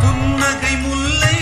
புன்னகை முல்லை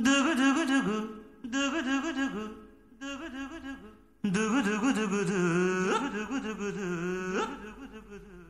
Do do do do do do do do do do do dugu dugu dugu, dugu. Dugu dugu, dugu dugu. Dugu, dugu dugu dugu.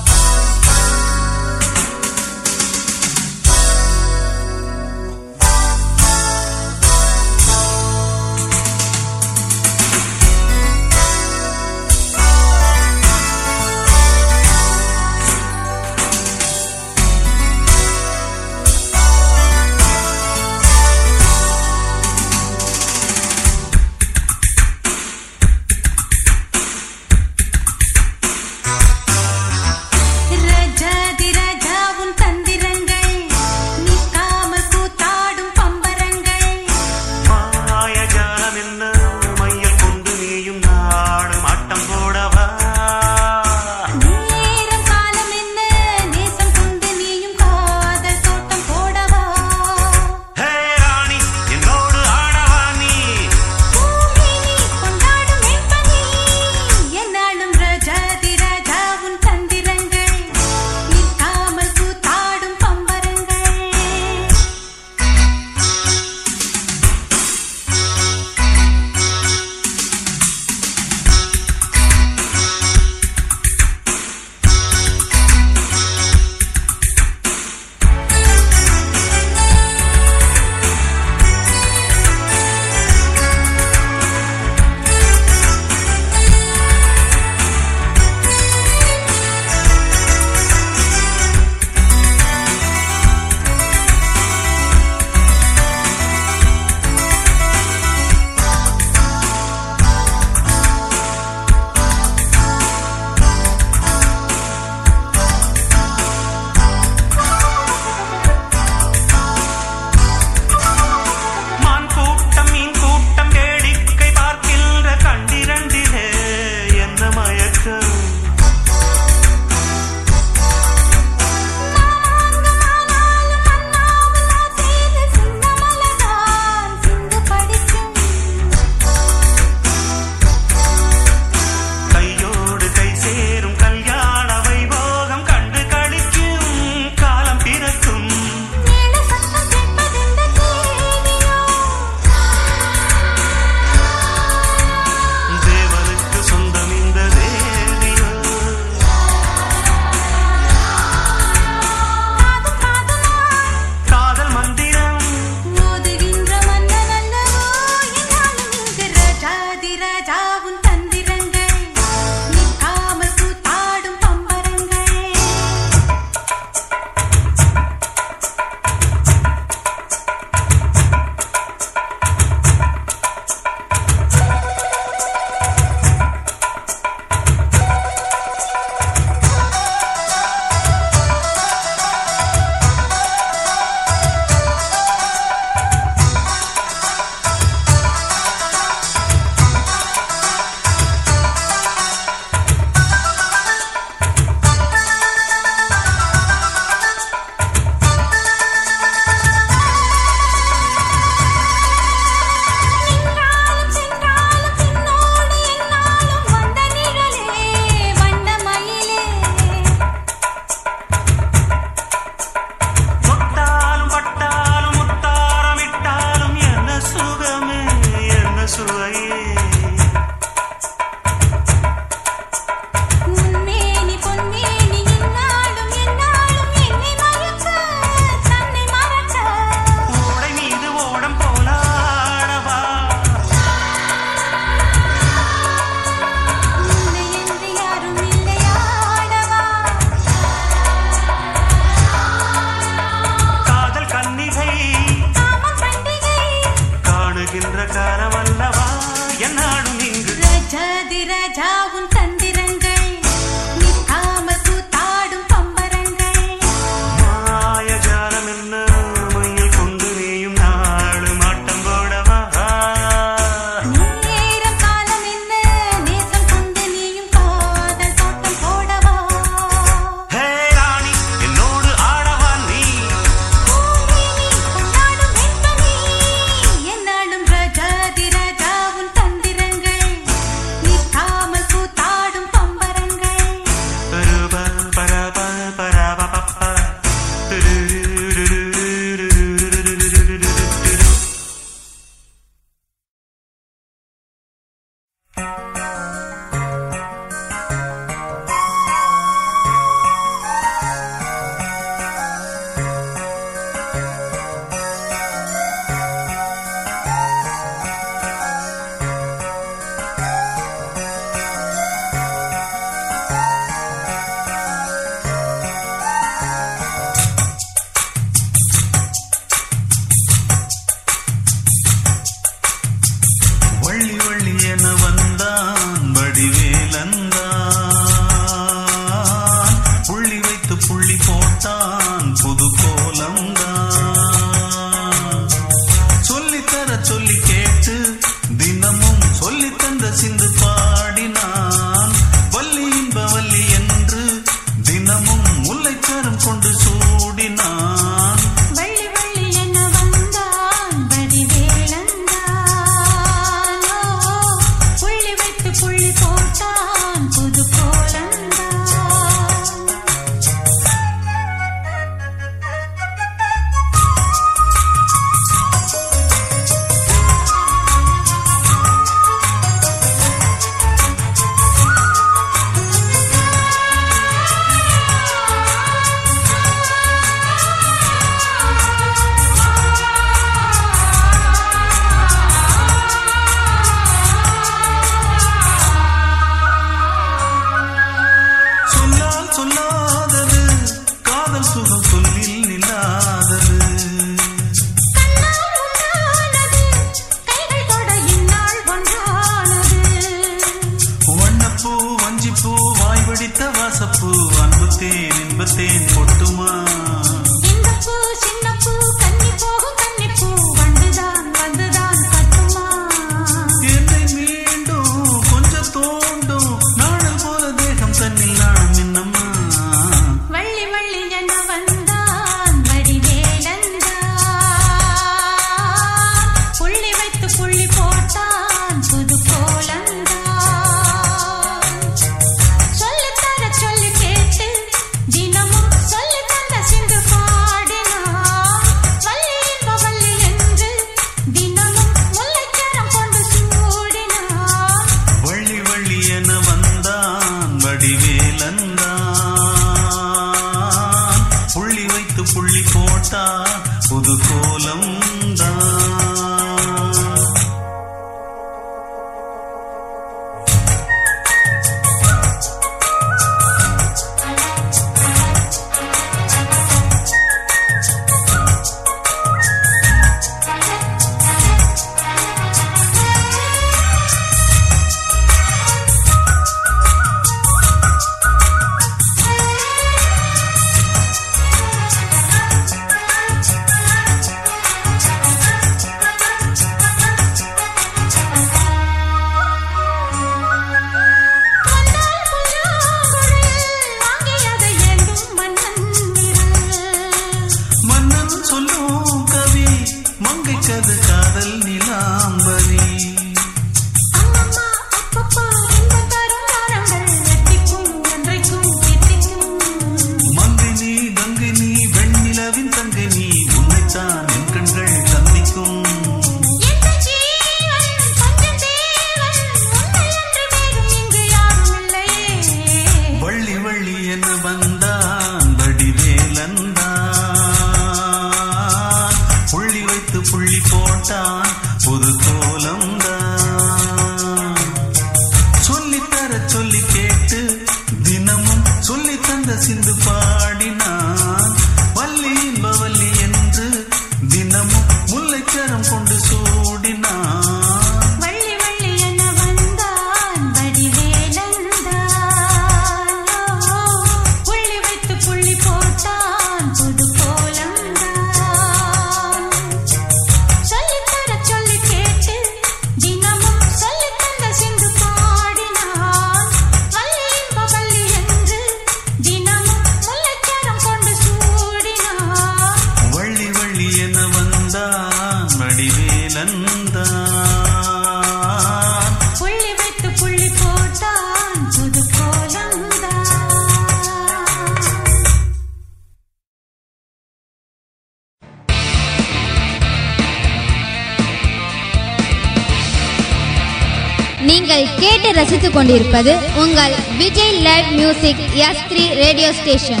station.